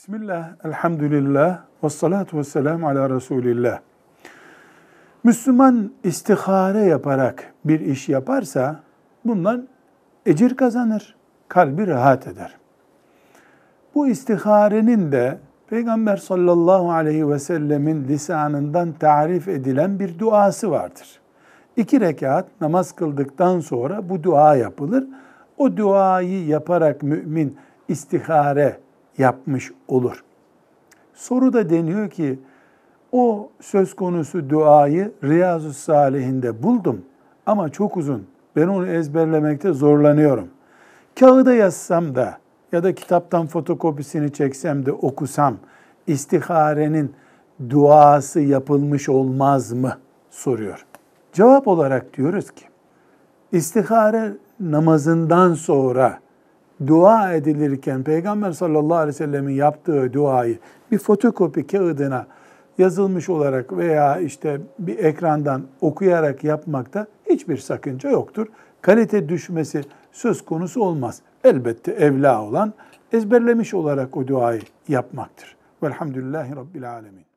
Bismillah, elhamdülillah, ve salatu ve selamu ala Resulillah. Müslüman istihare yaparak bir iş yaparsa bundan ecir kazanır, kalbi rahat eder. Bu istiharenin de Peygamber sallallahu aleyhi ve sellemin lisanından tarif edilen bir duası vardır. İki rekat namaz kıldıktan sonra bu dua yapılır. O duayı yaparak mümin istihare yapmış olur. Soruda deniyor ki o söz konusu duayı Riyazu Salihinde buldum ama çok uzun. Ben onu ezberlemekte zorlanıyorum. Kağıda yazsam da ya da kitaptan fotokopisini çeksem de okusam istiharenin duası yapılmış olmaz mı soruyor. Cevap olarak diyoruz ki istihare namazından sonra dua edilirken Peygamber sallallahu aleyhi ve sellemin yaptığı duayı bir fotokopi kağıdına yazılmış olarak veya işte bir ekrandan okuyarak yapmakta hiçbir sakınca yoktur. Kalite düşmesi söz konusu olmaz. Elbette evla olan ezberlemiş olarak o duayı yapmaktır. Velhamdülillahi Rabbil Alemin.